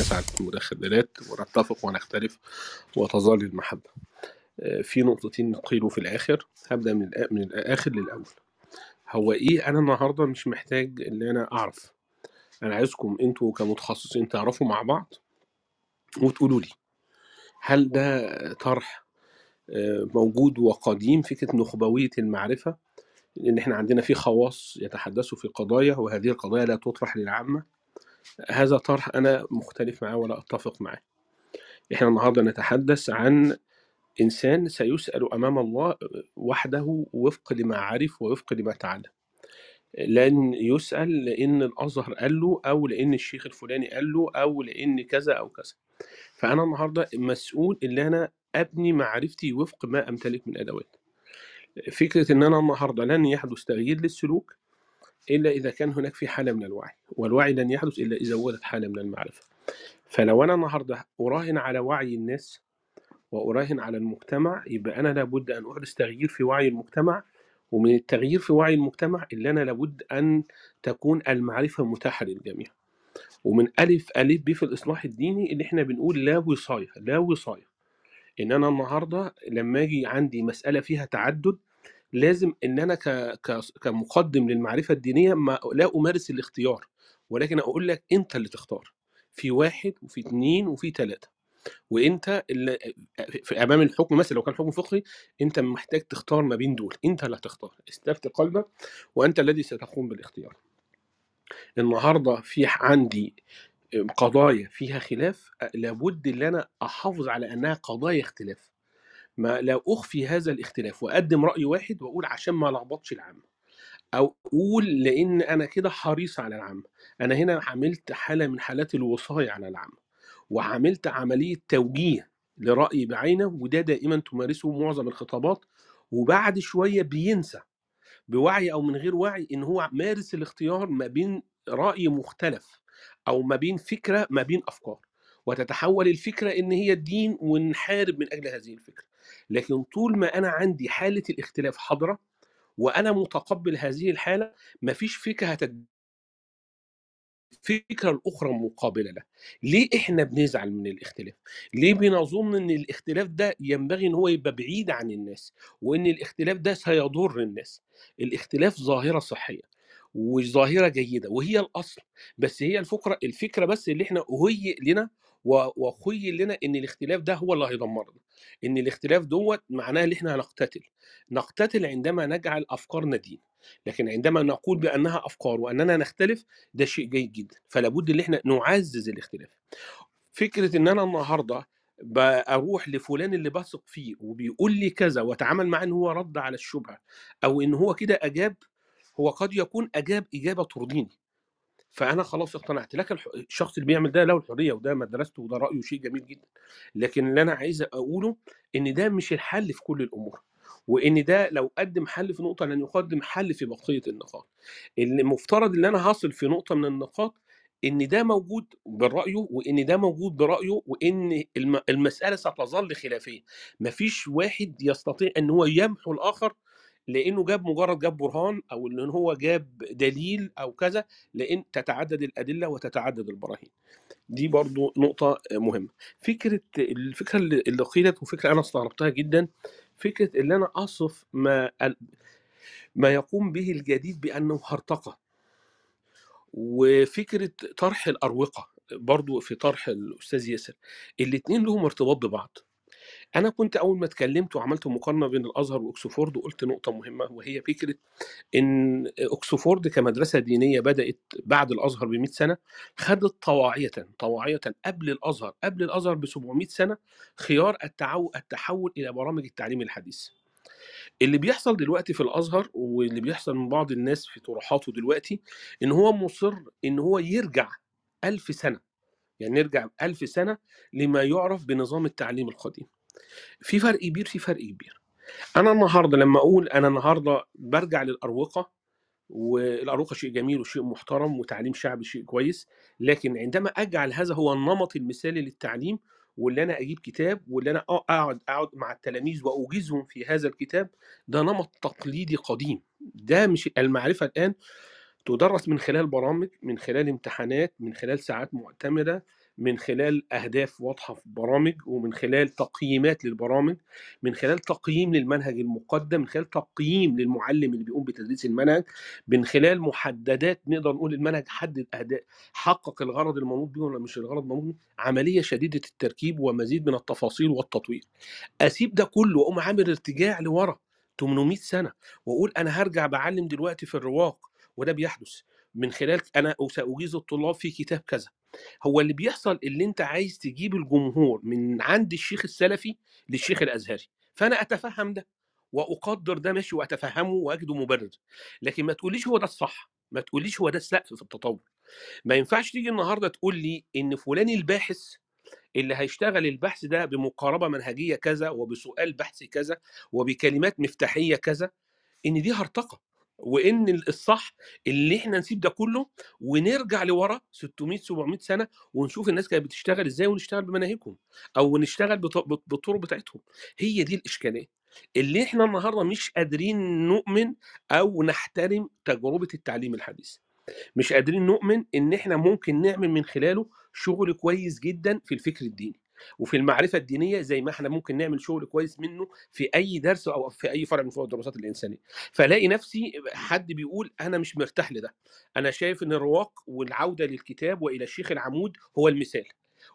نسعد المداخلات ونتفق ونختلف وتظل المحبة. آه، في نقطتين قيلوا في الآخر. هبدأ من من الآخر للأول. هو إيه؟ أنا النهاردة مش محتاج إن أنا أعرف. أنا عايزكم أنتوا كمتخصصين تعرفوا مع بعض وتقولوا لي. هل ده طرح آه، موجود وقديم؟ فكرة نخبوية المعرفة؟ إن إحنا عندنا في خواص يتحدثوا في قضايا وهذه القضايا لا تطرح للعامة. هذا طرح أنا مختلف معه ولا أتفق معه إحنا النهاردة نتحدث عن إنسان سيسأل أمام الله وحده وفق لما عرف ووفق لما تعلم. لن يسأل لأن الأزهر قال له أو لأن الشيخ الفلاني قال له أو لأن كذا أو كذا. فأنا النهاردة مسؤول إن أنا أبني معرفتي وفق ما أمتلك من أدوات. فكرة إن أنا النهاردة لن يحدث تغيير للسلوك إلا إذا كان هناك في حالة من الوعي والوعي لن يحدث إلا إذا وجدت حالة من المعرفة. فلو أنا النهاردة أراهن على وعي الناس وأراهن على المجتمع يبقى أنا لابد أن أحدث تغيير في وعي المجتمع ومن التغيير في وعي المجتمع اللي أنا لابد أن تكون المعرفة متاحة للجميع. ومن ألف ألف ب في الإصلاح الديني اللي إحنا بنقول لا وصاية لا وصاية. إن أنا النهاردة لما أجي عندي مسألة فيها تعدد لازم إن أنا ك... ك... كمقدم للمعرفة الدينية ما لا أمارس الاختيار ولكن أقول لك أنت اللي تختار في واحد وفي اتنين وفي تلاتة وأنت اللي في أمام الحكم مثلا لو كان حكم فقهي أنت محتاج تختار ما بين دول أنت اللي هتختار استفتي قلبك وأنت الذي ستقوم بالاختيار. النهارده في عندي قضايا فيها خلاف لابد إن أنا أحافظ على أنها قضايا اختلاف. ما لا أخفي هذا الاختلاف وأقدم رأي واحد وأقول عشان ما لخبطش العامه أو أقول لأن أنا كده حريص على العامه أنا هنا عملت حالة من حالات الوصاية على العامه وعملت عملية توجيه لرأي بعينه وده دائما تمارسه معظم الخطابات وبعد شوية بينسى بوعي أو من غير وعي إن هو مارس الاختيار ما بين رأي مختلف أو ما بين فكرة ما بين أفكار وتتحول الفكرة إن هي الدين ونحارب من أجل هذه الفكرة. لكن طول ما أنا عندي حالة الاختلاف حاضره وأنا متقبل هذه الحالة مفيش فكرة هتت الفكرة الاخرى مقابلة له ليه إحنا بنزعل من الاختلاف؟ ليه بنظن إن الاختلاف ده ينبغي إن هو يبقى بعيد عن الناس وإن الاختلاف ده سيضر الناس؟ الاختلاف ظاهرة صحية وظاهرة جيدة وهي الأصل بس هي الفكرة الفكرة بس اللي إحنا أهيئ لنا وخيل لنا إن الاختلاف ده هو اللي هيدمرنا إن الاختلاف دوت معناه إن إحنا هنقتتل نقتتل عندما نجعل افكارنا دين لكن عندما نقول بأنها أفكار وأننا نختلف ده شيء جيد جدا فلا بد إن إحنا نعزز الاختلاف. فكرة إن أنا النهارده بروح لفلان اللي بثق فيه وبيقول لي كذا وأتعامل معاه إن هو رد على الشبهة أو إن هو كده أجاب هو قد يكون أجاب إجابة ترضيني. فأنا خلاص اقتنعت. لكن الشخص اللي بيعمل ده له الحرية وده مدرسته وده رأيه شيء جميل جدا. لكن اللي أنا عايز أقوله إن ده مش الحل في كل الأمور وإن ده لو قدم حل في نقطة لن يقدم حل في بقية النقاط. اللي مفترض ان أنا هصل في نقطة من النقاط إن ده موجود برأيه وإن ده موجود برأيه وإن الم- المسألة ستظل خلافية. مفيش واحد يستطيع إن هو يمحو الآخر لإنه جاب مجرد جاب برهان أو إن هو جاب دليل أو كذا لإن تتعدد الأدلة وتتعدد البراهين. دي برضو نقطة مهمة. فكرة الفكرة اللي قيلت وفكرة أنا استغربتها جدا فكرة إن أنا أصف ما ما يقوم به الجديد بأنه هرطقة. وفكرة طرح الأروقة برضو في طرح الأستاذ ياسر الاتنين لهم ارتباط ببعض. أنا كنت أول ما اتكلمت وعملت مقارنة بين الأزهر وأكسفورد وقلت نقطة مهمة وهي فكرة إن أكسفورد كمدرسة دينية بدأت بعد الأزهر ب 100 سنة خدت طواعية طواعية قبل الأزهر قبل الأزهر ب 700 سنة خيار التحول إلى برامج التعليم الحديث. اللي بيحصل دلوقتي في الأزهر واللي بيحصل من بعض الناس في طروحاته دلوقتي إن هو مصر إن هو يرجع ألف سنة يعني نرجع ألف سنة لما يعرف بنظام التعليم القديم. في فرق كبير في فرق كبير. أنا النهارده لما أقول أنا النهارده برجع للأروقة والأروقة شيء جميل وشيء محترم وتعليم شعبي شيء كويس لكن عندما اجعل هذا هو النمط المثالي للتعليم واللي أنا أجيب كتاب واللي أنا أقعد أقعد مع التلاميذ وأوجزهم في هذا الكتاب ده نمط تقليدي قديم. ده مش المعرفة الآن تدرس من خلال برامج من خلال امتحانات من خلال ساعات معتمدة. من خلال أهداف واضحة في برامج ومن خلال تقييمات للبرامج من خلال تقييم للمنهج المقدم من خلال تقييم للمعلم اللي بيقوم بتدريس المنهج من خلال محددات نقدر نقول المنهج حدد أهداف حقق الغرض المنوط به ولا مش الغرض المنوط به عملية شديدة التركيب ومزيد من التفاصيل والتطوير. أسيب ده كله وأقوم عامل ارتجاع لورا 800 سنة وأقول أنا هرجع بعلم دلوقتي في الرواق وده بيحدث. من خلال أنا ساجيز الطلاب في كتاب كذا. هو اللي بيحصل اللي أنت عايز تجيب الجمهور من عند الشيخ السلفي للشيخ الأزهري فأنا أتفهم ده وأقدر ده ماشي وأتفهمه وأجده مبرر لكن ما تقوليش هو ده الصح ما تقوليش هو ده السقف في التطور. ما ينفعش تيجي النهارده تقول لي إن فلان الباحث اللي هيشتغل البحث ده بمقاربة منهجية كذا وبسؤال بحثي كذا وبكلمات مفتاحية كذا إن دي هرطقه وإن الصح اللي إحنا نسيب ده كله ونرجع لورا 600 700 سنة ونشوف الناس كانت بتشتغل إزاي ونشتغل بمناهجهم أو نشتغل بالطرق بتاعتهم. هي دي الإشكالية. اللي إحنا النهارده مش قادرين نؤمن أو نحترم تجربة التعليم الحديث. مش قادرين نؤمن إن إحنا ممكن نعمل من خلاله شغل كويس جدا في الفكر الديني. وفي المعرفة الدينية زي ما إحنا ممكن نعمل شغل كويس منه في أي درس أو في أي فرع من فروع الدراسات الإنسانية. فلاقي نفسي حد بيقول أنا مش مرتاح لده. أنا شايف إن الرواق والعودة للكتاب وإلى الشيخ العمود هو المثال.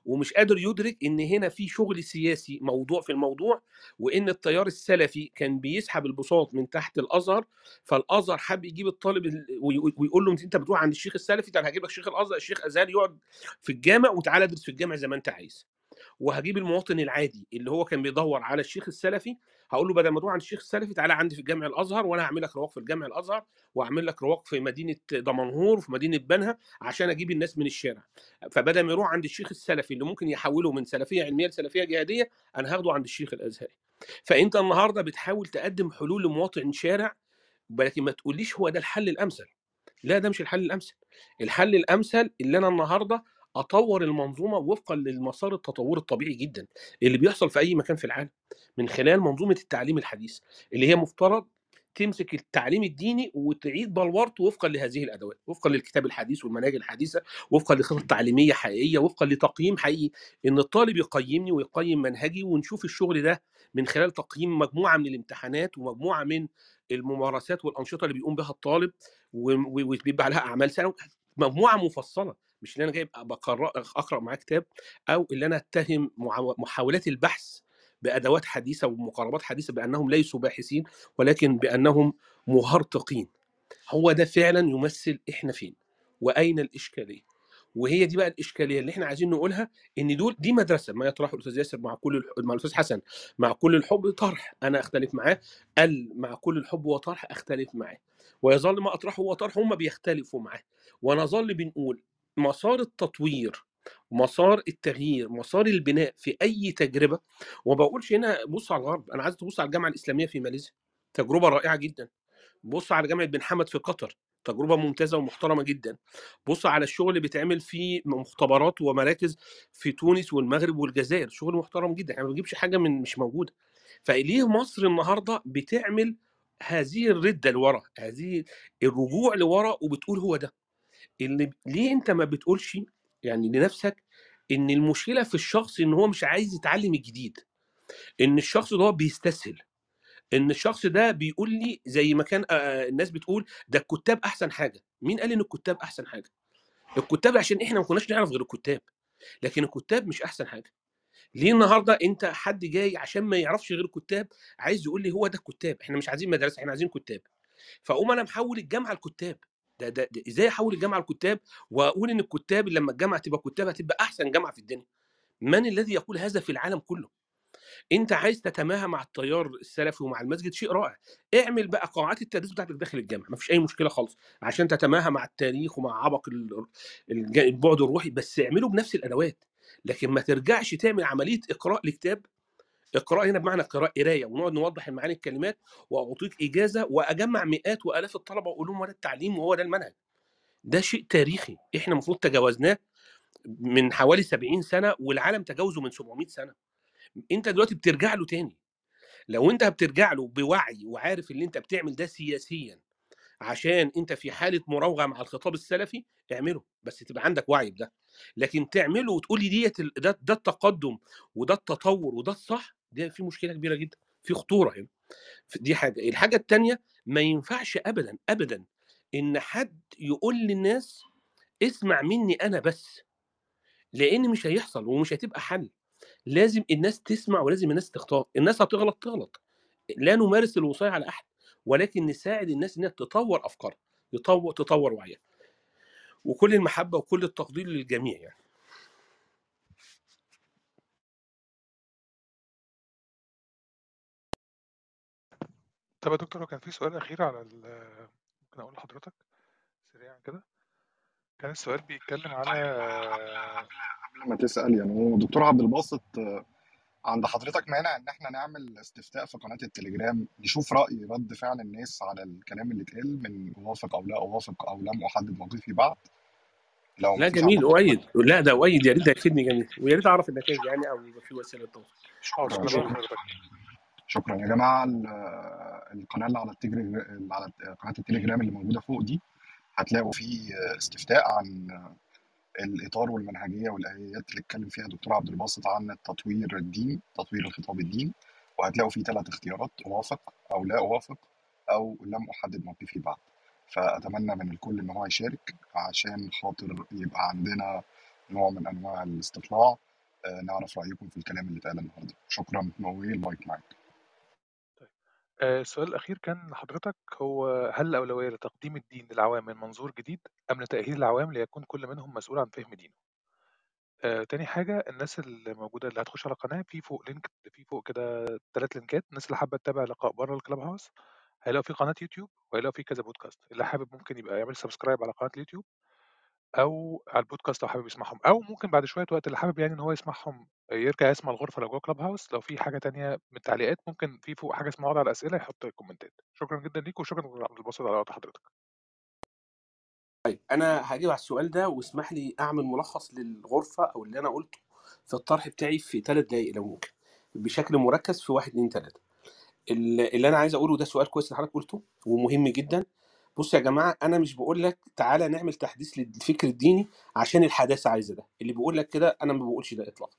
ومش قادر يدرك إن هنا في شغل سياسي موضوع في الموضوع وإن التيار السلفي كان بيسحب البساط من تحت الأزهر فالأزهر حب يجيب الطالب ال- وي- ويقول له أنت بتروح عند الشيخ السلفي؟ طب هجيب لك شيخ الأزهر الشيخ ازهري يقعد في الجامع وتعالى ادرس في الجامع زي ما أنت عايز. وهجيب المواطن العادي اللي هو كان بيدور على الشيخ السلفي هقول له بدل ما تروح عند الشيخ السلفي تعالى عندي في الجامع الأزهر وأنا هعمل لك رواق في الجامع الأزهر واعمل لك رواق في مدينة دمنهور في مدينة بنها عشان أجيب الناس من الشارع. فبدل ما يروح عند الشيخ السلفي اللي ممكن يحوله من سلفية علمية لسلفية جهادية أنا هاخده عند الشيخ الأزهري. فأنت النهارده بتحاول تقدم حلول لمواطن شارع ولكن ما تقوليش هو ده الحل الأمثل. لا ده مش الحل الأمثل. الحل الأمثل اللي أنا النهارده أطور المنظومة وفقا للمسار التطوري الطبيعي جدا اللي بيحصل في أي مكان في العالم من خلال منظومة التعليم الحديث اللي هي مفترض تمسك التعليم الديني وتعيد بلورته وفقا لهذه الأدوات وفقا للكتاب الحديث والمناهج الحديثة وفقا لخطط تعليمية حقيقية وفقا لتقييم حقيقي إن الطالب يقيمني ويقيم منهجي ونشوف الشغل ده من خلال تقييم مجموعة من الامتحانات ومجموعة من الممارسات والأنشطة اللي بيقوم بها الطالب وبيبقى عليها أعمال سنه مجموعة مفصلة. مش اللي أنا جايب بقرا أقرأ معاه كتاب أو اللي أنا أتهم محاولات البحث بأدوات حديثة ومقاربات حديثة بأنهم ليسوا باحثين ولكن بأنهم مهرطقين هو ده فعلا يمثل إحنا فين وأين الإشكالية. وهي دي بقى الإشكالية اللي إحنا عايزين نقولها إن دول دي مدرسة ما يطرحه الأستاذ ياسر مع كل مع الأستاذ حسن مع كل الحب طرح أنا أختلف معاه. قال مع كل الحب وطرح أختلف معاه. ويظل ما أطرحه هو طرح هم بيختلفوا معاه. ونظل بنقول مسار التطوير مسار التغيير مسار البناء في أي تجربة وما بقولش هنا بص على الغرب أنا عايز تبص على الجامعة الإسلامية في ماليزيا تجربة رائعة جدا. بص على جامعة بن حمد في قطر تجربة ممتازة ومحترمة جدا. بص على الشغل اللي بيتعمل في مختبرات ومراكز في تونس والمغرب والجزائر شغل محترم جدا إحنا ما بنجيبش حاجة من مش موجودة. فليه مصر النهارده بتعمل هذه الردة لورا هذه الرجوع لورا وبتقول هو ده؟ اللي ليه انت ما بتقولش يعني لنفسك إن المشكلة في الشخص إن هو مش عايز يتعلم الجديد؟ إن الشخص ده هو بيستسهل. إن الشخص ده بيقول لي زي ما كان الناس بتقول ده الكتاب أحسن حاجة. مين قال إن الكتاب أحسن حاجة؟ الكتاب عشان إحنا ما كناش نعرف غير الكتاب. لكن الكتاب مش أحسن حاجة. ليه النهارده أنت حد جاي عشان ما يعرفش غير الكتاب عايز يقول لي هو ده الكتاب؟ إحنا مش عايزين مدرسة إحنا عايزين كتاب. فأقوم أنا محول الجامعة الكتاب ده, ده, ده إزاي أحول الجامعة الكتاب وأقول إن الكتاب لما الجامعة تبقى كتاب هتبقى أحسن جامعة في الدنيا؟ من الذي يقول هذا في العالم كله؟ أنت عايز تتماهى مع التيار السلفي ومع المسجد؟ شيء رائع. اعمل بقى قاعات التدريس بتاعتك داخل الجامعة مفيش أي مشكلة خالص عشان تتماهى مع التاريخ ومع عبق البعد الروحي بس اعمله بنفس الأدوات لكن ما ترجعش تعمل عملية إقراء لكتاب اقراء هنا بمعنى قراءة قراية ونقعد نوضح معاني الكلمات وأعطيك إجازة وأجمع مئات وآلاف الطلبة واقول لهم ده التعليم وهو ده المنهج. ده شيء تاريخي إحنا المفروض تجاوزناه من حوالي 70 سنة والعالم تجاوزه من 700 سنة. أنت دلوقتي بترجع له تاني. لو أنت بترجع له بوعي وعارف اللي أنت بتعمل ده سياسيا عشان أنت في حالة مراوغة مع الخطاب السلفي اعمله بس تبقى عندك وعي بده. لكن تعمله وتقول لي ديت ده ده التقدم وده التطور وده الصح ده في مشكلة كبيرة جدا في خطورة هنا. دي حاجة. الحاجة الثانية ما ينفعش ابدا ابدا إن حد يقول للناس اسمع مني أنا بس لأن مش هيحصل ومش هتبقى حل. لازم الناس تسمع ولازم الناس تختار. الناس هتغلط تغلط. لا نمارس الوصاية على أحد ولكن نساعد الناس إنها تطور أفكارها تطور تطور وعيها. وكل المحبة وكل التقدير للجميع يعني. طب يا دكتور هو كان في سؤال أخير على ال- ممكن أقول لحضرتك سريعا كده؟ كان السؤال بيتكلم على قبل ما تسأل يعني هو دكتور عبد الباسط آه، عند حضرتك مانع إن إحنا نعمل استفتاء في قناة التليجرام نشوف رأي رد فعل الناس على الكلام اللي اتقال من اوافق أو لا أوافق أو لم أحدد موقفي بعد؟ لو لا مفيش جميل أؤيد. لا ده أؤيد. يا ريت ده يفيدني جميل. ويا ريت أعرف النتائج يعني أو يبقى في وسيلة تواصل حاضر. شكرا شكرا. يا جماعة ال- القناة اللي على التليجرام على قناة التليجرام اللي موجودة فوق دي هتلاقوا فيه استفتاء عن الإطار والمنهجية والآيات اللي اتكلم فيها دكتور عبد الباسط عن التطوير الدين تطوير الخطاب الدين وهتلاقوا فيه ثلاث اختيارات أوافق أو لا أوافق أو لم أحدد موقفي بعد فأتمنى من الكل إن هو يشارك عشان خاطر يبقى عندنا نوع من أنواع الاستطلاع آه، نعرف رأيكم في الكلام اللي اتقال النهاردة. شكرا. نوي المايك معاك. آه، السؤال الأخير كان لحضرتك هو هل الأولوية لتقديم الدين للعوام من منظور جديد أم لتأهيل العوام ليكون كل منهم مسؤول عن فهم دينه؟ آه، تاني حاجة الناس اللي موجودة اللي هتخش على القناة في فوق link في فوق كده ثلاث لينكات الناس اللي حابة تتابع لقاء بره الكلاب هاوس هيلاقوا في قناة يوتيوب وهيلاقوا في كذا بودكاست اللي حابب ممكن يبقى يعمل subscribe على قناة اليوتيوب أو على البودكاست لو حابب يسمعهم أو ممكن بعد شوية وقت اللي حابب يعني إن هو يسمعهم يرجع يسمع الغرفة لو جوه كلاب هاوس لو في حاجة تانية من التعليقات ممكن في فوق حاجة اسمها وضع الأسئلة يحط كومنتات شكرا جدا ليك وشكرا عبد الباسط على وقت حضرتك. طيب أنا هجيب على السؤال ده واسمح لي أعمل ملخص للغرفة أو اللي أنا قلته في الطرح بتاعي في ثلاث دقايق لو ممكن بشكل مركز في واحد اتنين تلاتة. اللي اللي أنا عايز أقوله ده سؤال كويس اللي حضرتك قلته ومهم جدا. بص يا جماعة أنا مش بقول لك تعالى نعمل تحديث للفكر الديني عشان الحداثة عايزة ده اللي بيقول لك كده أنا ما بقولش ده إطلاقا.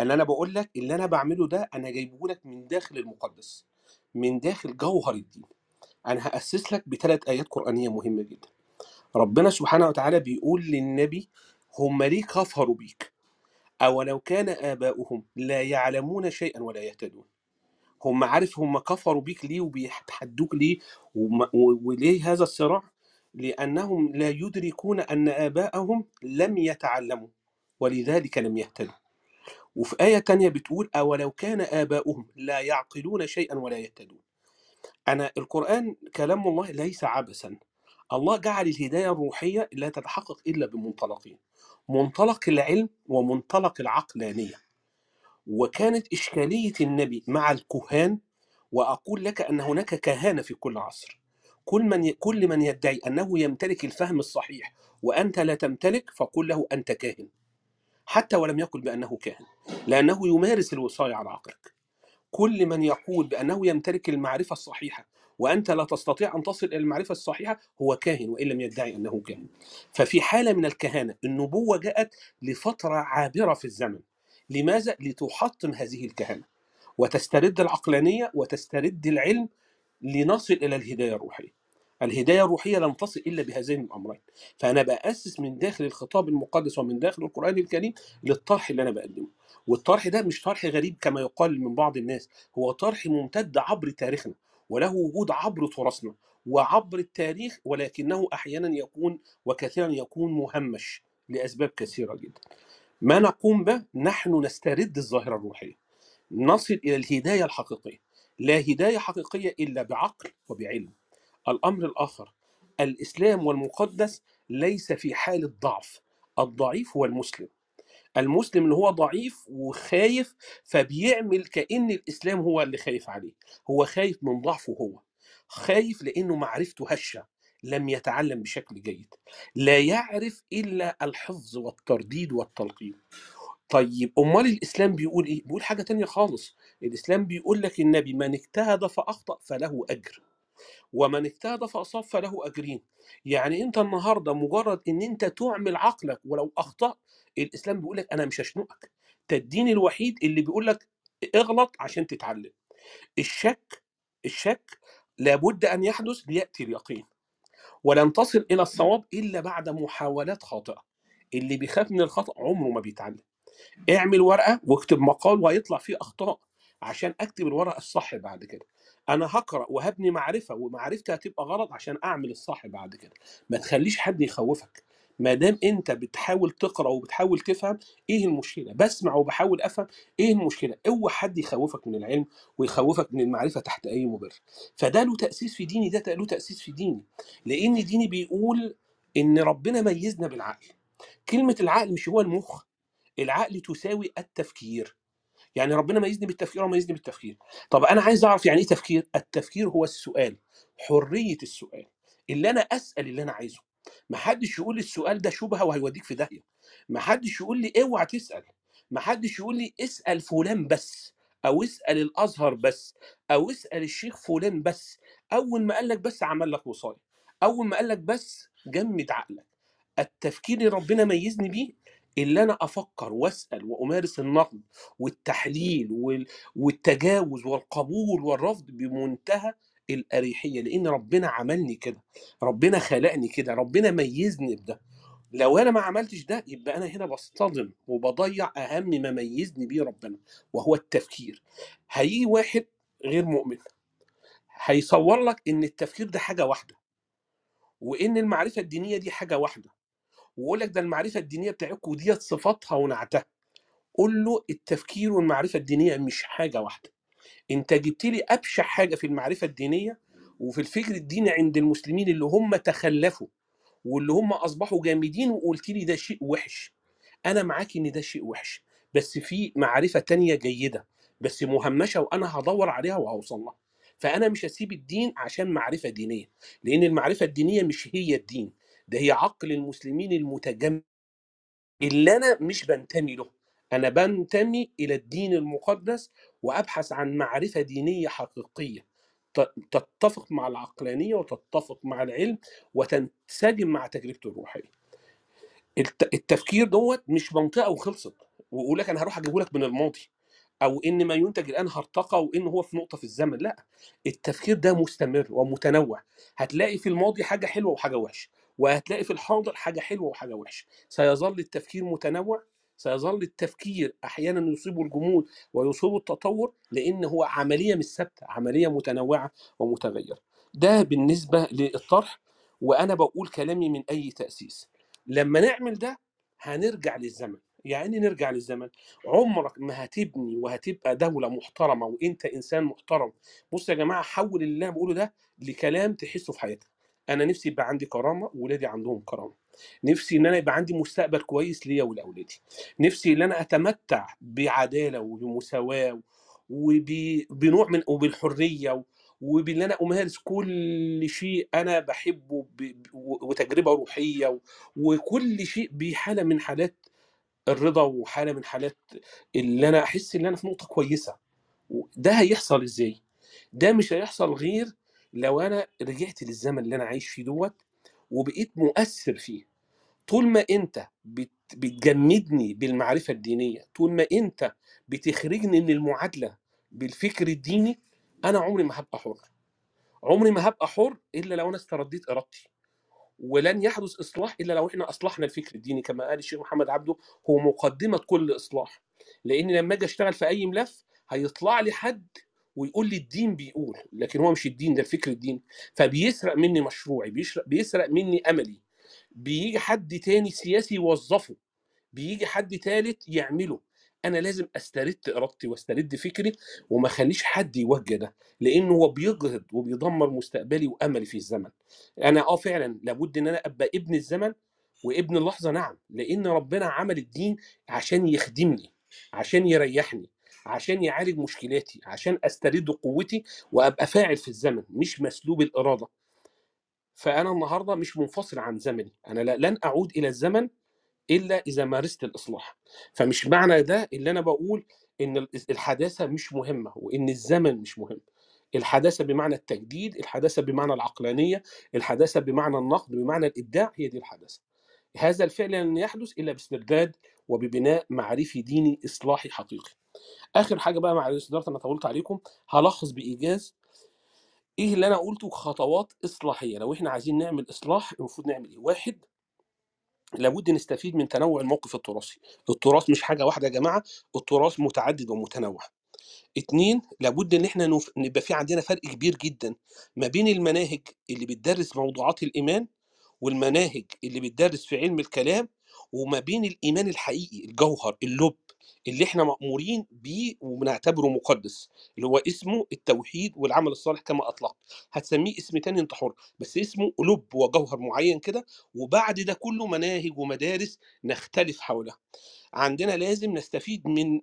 اللي أنا بقول لك اللي أنا بعمله ده أنا جايبه لك من داخل المقدس من داخل جوهر الدين. أنا هأسس لك بثلاث آيات قرآنية مهمة جدا. ربنا سبحانه وتعالى بيقول للنبي هم ليه كفروا بيك؟ أولو كان آباؤهم لا يعلمون شيئا ولا يهتدون. هم عارف هم كفروا بيك ليه وبيتحدوك ليه وليه هذا الصراع؟ لأنهم لا يدركون أن آباءهم لم يتعلموا ولذلك لم يهتدوا. وفي آية تانية بتقول أولو كان آباؤهم لا يعقلون شيئا ولا يهتدون. أنا القرآن كلام الله ليس عبثا. الله جعل الهداية الروحية لا تتحقق إلا بمنطلقين منطلق العلم ومنطلق العقلانية. وكانت إشكالية النبي مع الكهان وأقول لك أن هناك كهانة في كل عصر. كل من. كل من يدعي أنه يمتلك الفهم الصحيح وأنت لا تمتلك فقل له أنت كاهن. حتى ولم يقل بأنه كاهن لأنه يمارس الوصاية على عقلك. كل من يقول بأنه يمتلك المعرفة الصحيحة وأنت لا تستطيع أن تصل إلى المعرفة الصحيحة هو كاهن وإن لم يدعي أنه كاهن. ففي حالة من الكهانة النبوة جاءت لفترة عابرة في الزمن. لماذا؟ لتحطم هذه الكهانة وتسترد العقلانية وتسترد العلم لنصل إلى الهداية الروحية. الهداية الروحية لن تصل إلا بهذين الأمرين. فأنا بأسس من داخل الخطاب المقدس ومن داخل القرآن الكريم للطرح اللي أنا بقدمه. والطرح ده مش طرح غريب كما يقال من بعض الناس. هو طرح ممتد عبر تاريخنا وله وجود عبر تراثنا وعبر التاريخ ولكنه أحيانا يكون وكثيرا يكون مهمش لأسباب كثيرة جدا. ما نقوم به؟ نحن نسترد الظاهرة الروحية نصل إلى الهداية الحقيقية. لا هداية حقيقية إلا بعقل وبعلم. الأمر الآخر الإسلام والمقدس ليس في حالة ضعف الضعيف هو المسلم. المسلم اللي هو ضعيف وخايف فبيعمل كأن الإسلام هو اللي خايف عليه. هو خايف من ضعفه هو. خايف لأنه معرفته هشة. لم يتعلم بشكل جيد. لا يعرف إلا الحفظ والترديد والتلقين طيب أمال الإسلام بيقول إيه؟ بيقول حاجة تانية خالص. الإسلام بيقول لك النبي من اجتهد فأخطأ فله أجر ومن اجتهد فأصاب فله أجرين. يعني أنت النهاردة مجرد إن أنت تعمل عقلك ولو أخطأ الإسلام بيقول لك أنا مش هشنقك. ده الدين الوحيد اللي بيقول لك اغلط عشان تتعلم. الشك الشك لابد أن يحدث ليأتي اليقين. ولن تصل إلى الصواب إلا بعد محاولات خاطئة. اللي بيخاف من الخطأ عمره ما بيتعلم. اعمل ورقة واكتب مقال وهيطلع فيه أخطاء عشان أكتب الورقة الصح بعد كده. أنا هقرأ وهبني معرفة ومعرفتي هتبقى غلط عشان أعمل الصح بعد كده. ما تخليش حد يخوفك. ما دام انت بتحاول تقرأ وبتحاول تفهم إيه المشكلة؟ بسمع وبحاول افهم إيه المشكلة؟ اوعى حد يخوفك من العلم ويخوفك من المعرفة تحت أي مبرر. فده له تأسيس في ديني ده له تأسيس في ديني. لأن ديني بيقول إن ربنا ميزنا بالعقل. كلمة العقل مش هو المخ العقل تساوي التفكير. يعني ربنا ميزني بالتفكير وميزني بالتفكير. طب أنا عايز أعرف يعني إيه تفكير؟ التفكير هو السؤال حرية السؤال. اللي أنا أسأل اللي أنا عايزه. ما حدش يقول لي السؤال ده شبهة وهيوديك في داهية. ما حدش يقول لي اوعى تسأل. ما حدش يقول لي اسأل فلان بس أو اسأل الأزهر بس أو اسأل الشيخ فلان بس. أول ما قال لك بس عمل لك وصايه أول ما قال لك بس جمد عقلك. التفكير اللي ربنا ميزني بيه اللي أنا أفكر وأسأل وأمارس النقد والتحليل وال- والتجاوز والقبول والرفض بمنتهى الأريحية لإن ربنا عملني كده ربنا خلقني كده ربنا ميزني بده. لو أنا ما عملتش ده يبقى أنا هنا بصطدم وبضيع أهم ما ميزني بيه ربنا وهو التفكير. هيجي واحد غير مؤمن هيصور لك إن التفكير ده حاجة واحدة وإن المعرفة الدينية دي حاجة واحدة ويقول لك ده المعرفة الدينية بتاعتكم ديت صفاتها ونعتها. قول له التفكير والمعرفة الدينية مش حاجة واحدة. أنت جبت لي أبشع حاجة في المعرفة الدينية وفي الفكر الديني عند المسلمين اللي هم تخلفوا واللي هم أصبحوا جامدين وقلت لي ده شيء وحش. أنا معاك إن ده شيء وحش بس في معرفة تانية جيدة بس مهمشة وأنا هدور عليها وهوصل لها. فأنا مش هسيب الدين عشان معرفة دينية لأن المعرفة الدينية مش هي الدين ده هي عقل المسلمين المتجمد اللي أنا مش بنتمي له. أنا بنتمي إلى الدين المقدس وأبحث عن معرفة دينية حقيقية. ت- تتفق مع العقلانية وتتفق مع العلم وتنسجم مع تجربته الروحية. الت- التفكير دوت مش منطقه وخلصت ويقول لك أنا هروح أجيبه لك من الماضي أو إن ما ينتج الآن هرطقه وإن هو في نقطة في الزمن. لأ التفكير ده مستمر ومتنوع. هتلاقي في الماضي حاجة حلوة وحاجة وحشة وهتلاقي في الحاضر حاجة حلوة وحاجة وحشة. سيظل التفكير متنوع سيظل التفكير أحيانا يصيبه الجمود ويصيبه التطور لأن هو عملية مش ثابتة عملية متنوعة ومتغيرة. ده بالنسبة للطرح وأنا بقول كلامي من أي تأسيس. لما نعمل ده هنرجع للزمن. يعني نرجع للزمن؟ عمرك ما هتبني وهتبقى دولة محترمة وأنت إنسان محترم. بص يا جماعة حول اللي أنا بقوله ده لكلام تحسه في حياتك. أنا نفسي يبقى عندي كرامة وولادي عندهم كرامة. نفسي إن أنا يبقى عندي مستقبل كويس ليا ولأولادي. نفسي إن أنا أتمتع بعدالة وبمساواة وبنوع من وبالحرية و- وبإن أنا أمارس كل شيء أنا بحبه وتجربة روحية وكل شيء بحالة من حالات الرضا وحالة من حالات اللي أنا أحس إن أنا في نقطة كويسة. ده هيحصل إزاي؟ ده مش هيحصل غير لو أنا رجعت للزمن اللي أنا عايش فيه دوت وبقيت مؤثر فيه. طول ما أنت بت- بتجمدني بالمعرفة الدينية طول ما أنت بتخرجني من المعادلة بالفكر الديني أنا عمري ما هبقى حر. عمري ما هبقى حر إلا لو أنا استرديت إرادتي. ولن يحدث إصلاح إلا لو إحنا أصلحنا الفكر الديني كما قال الشيخ محمد عبده هو مقدمة كل إصلاح. لأن لما أجي أشتغل في أي ملف هيطلع لي حد ويقول لي الدين بيقول لكن هو مش الدين ده الفكر الديني فبيسرق مني مشروعي بيسرق, بيسرق مني أملي. بيجي حد تاني سياسي يوظفه بيجي حد تالت يعمله. أنا لازم أسترد إرادتي واسترد فكري وما أخليش حد يوجه ده لأنه هو بيجهض وبيدمر مستقبلي وأملي في الزمن. أنا آه فعلا لابد إن أنا أبقى ابن الزمن وابن اللحظة نعم لأن ربنا عمل الدين عشان يخدمني عشان يريحني. عشان يعالج مشكلاتي عشان أسترد قوتي وأبقى فاعل في الزمن مش مسلوب الإرادة. فأنا النهارده مش منفصل عن زمني أنا لن أعود إلى الزمن إلا إذا مارست الإصلاح. فمش معنى ده اللي أنا بقول إن ال- الحداثة مش مهمة وإن الزمن مش مهم. الحداثة بمعنى التجديد الحداثة بمعنى العقلانية الحداثة بمعنى النقد بمعنى الإبداع هي دي الحداثة. هذا الفعل لن يحدث إلا باسترداد وببناء معرفي ديني إصلاحي حقيقي. آخر حاجة بقى مع الاستدارة أنا طولت عليكم. هلخص بإيجاز إيه اللي أنا قلته؟ خطوات إصلاحية. لو إحنا عايزين نعمل إصلاح المفروض نعمل إيه؟ واحد لابد نستفيد من تنوع الموقف التراثي. التراث مش حاجة واحدة يا جماعة التراث متعدد ومتنوع. اتنين لابد إن إحنا نف... نبقى في عندنا فرق كبير جدا ما بين المناهج اللي بتدرس موضوعات الإيمان والمناهج اللي بتدرس في علم الكلام وما بين الإيمان الحقيقي الجوهر اللب اللي إحنا مأمورين بيه وبنعتبره مقدس اللي هو اسمه التوحيد والعمل الصالح كما أطلقت. هتسميه اسم تاني أنت حر بس اسمه لب وجوهر معين كده وبعد ده كله مناهج ومدارس نختلف حولها. عندنا لازم نستفيد من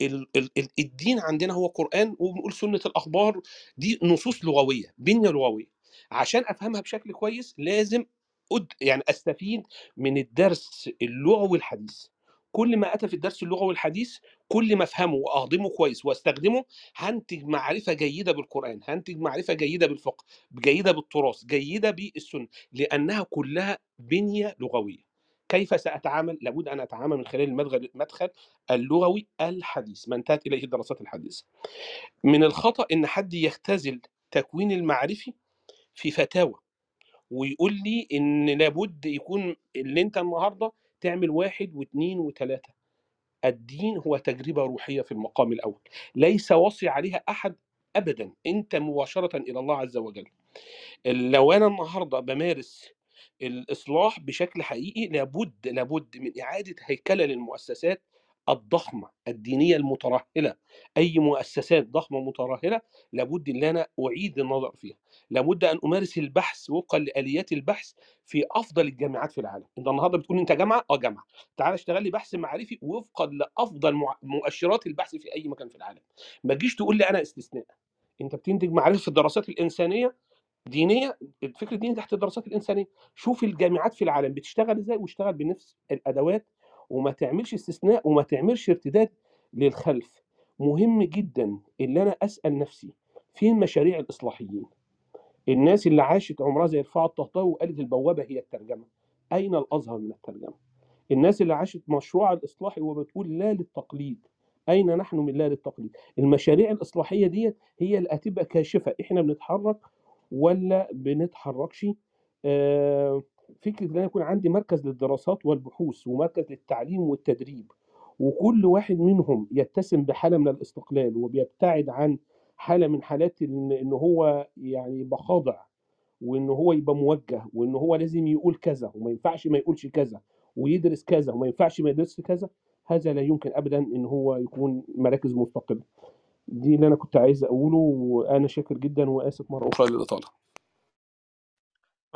ال- ال- ال- الدين عندنا هو قرآن وبنقول سنة الأخبار دي نصوص لغوية بنية لغوية. عشان أفهمها بشكل كويس لازم أد يعني أستفيد من الدرس اللغوي الحديث. كل ما أتى في الدرس اللغوي الحديث كل ما أفهمه وأهضمه كويس وأستخدمه هنتج معرفة جيدة بالقرآن هنتج معرفة جيدة بالفقه جيدة بالتراث جيدة بالسنة لأنها كلها بنية لغوية. كيف سأتعامل؟ لابد أن أتعامل من خلال المدخل اللغوي الحديث ما انتهت إليه الدراسات الحديثة من الخطأ إن حد يختزل تكوين المعرفي في فتاوى. ويقول لي إن لابد يكون اللي أنت النهاردة تعمل واحد واثنين وثلاثة الدين هو تجربة روحية في المقام الأول. ليس وصي عليها أحد أبدا. أنت مباشرة إلى الله عز وجل. لو أنا النهارده بمارس الإصلاح بشكل حقيقي لابد لابد من إعادة هيكلة للمؤسسات الضخمة الدينية المترهلة أي مؤسسات ضخمة مترهلة لابد إن أنا أعيد النظر فيها. لابد أن أمارس البحث وفقا لآليات البحث في أفضل الجامعات في العالم. أنت النهارده بتقول أنت جامعة؟ آه جامعة. تعال اشتغل لي بحث معرفي وفقا لأفضل مؤشرات البحث في أي مكان في العالم. ما تجيش تقول لي أنا استثناء. أنت بتنتج معرفة في الدراسات الإنسانية دينية الفكر الديني تحت الدراسات الإنسانية. شوف الجامعات في العالم بتشتغل إزاي واشتغل بنفس الأدوات وما تعملش استثناء وما تعملش ارتداد للخلف. مهم جدا اللي أنا أسأل نفسي فين مشاريع الإصلاحيين. الناس اللي عاشت عمرها زي رفاعة الطهطاوي وقالت البوابة هي الترجمة. أين الأزهر من الترجمة؟ الناس اللي عاشت مشروع الإصلاحي وبتقول لا للتقليد. أين نحن من لا للتقليد؟ المشاريع الإصلاحية دي هي اللي هتبقى كاشفة. إحنا بنتحرك ولا بنتحركش؟ آه، فكرة إن أنا يكون عندي مركز للدراسات والبحوث ومركز للتعليم والتدريب وكل واحد منهم يتسم بحالة من الاستقلال وبيبتعد عن حالة من حالات إن إن هو يعني يبقى خاضع وإن هو يبقى موجه وإن هو لازم يقول كذا وما ينفعش ما يقولش كذا ويدرس كذا وما ينفعش ما يدرسش كذا هذا لا يمكن ابدا إن هو يكون مراكز مستقلة. دي اللي أنا كنت عايز أقوله وأنا شاكر جدا وآسف مرة أخرى. للإطالة.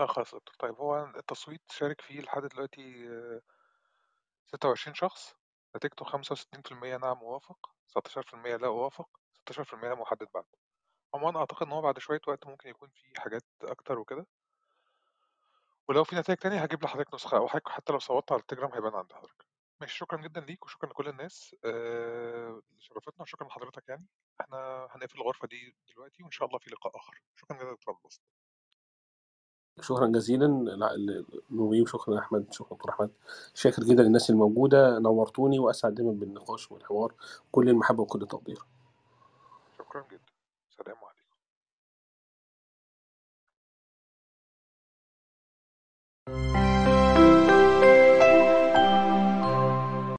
لا خلاص دكتور. طيب هو التصويت شارك فيه لحد دلوقتي آه، 26 شخص. نتيجته 65% نعم موافق. 19% لا أوافق 16% لا محدد بعد عموما أعتقد إن هو بعد شوية وقت ممكن يكون في حاجات أكتر وكده. ولو في نتائج تانية هجيب لحضرتك نسخة أو حضرتك حتى لو صوتت على التليجرام هيبان عند حضرتك. ماشي شكرا جدا ليك وشكرا لكل الناس آه، اللي شرفتنا وشكرا لحضرتك يعني. إحنا هنقفل الغرفة دي دلوقتي وإن شاء الله في لقاء آخر. شكرا جدا الباسط شكرا جزيلا. نويم شكرا أحمد. شكرا دكتور أحمد. شاكر جدا للناس الموجودة. نورتوني وأسعد دايما بالنقاش والحوار. كل المحبة وكل التقدير شكرا جدا. سلام عليكم.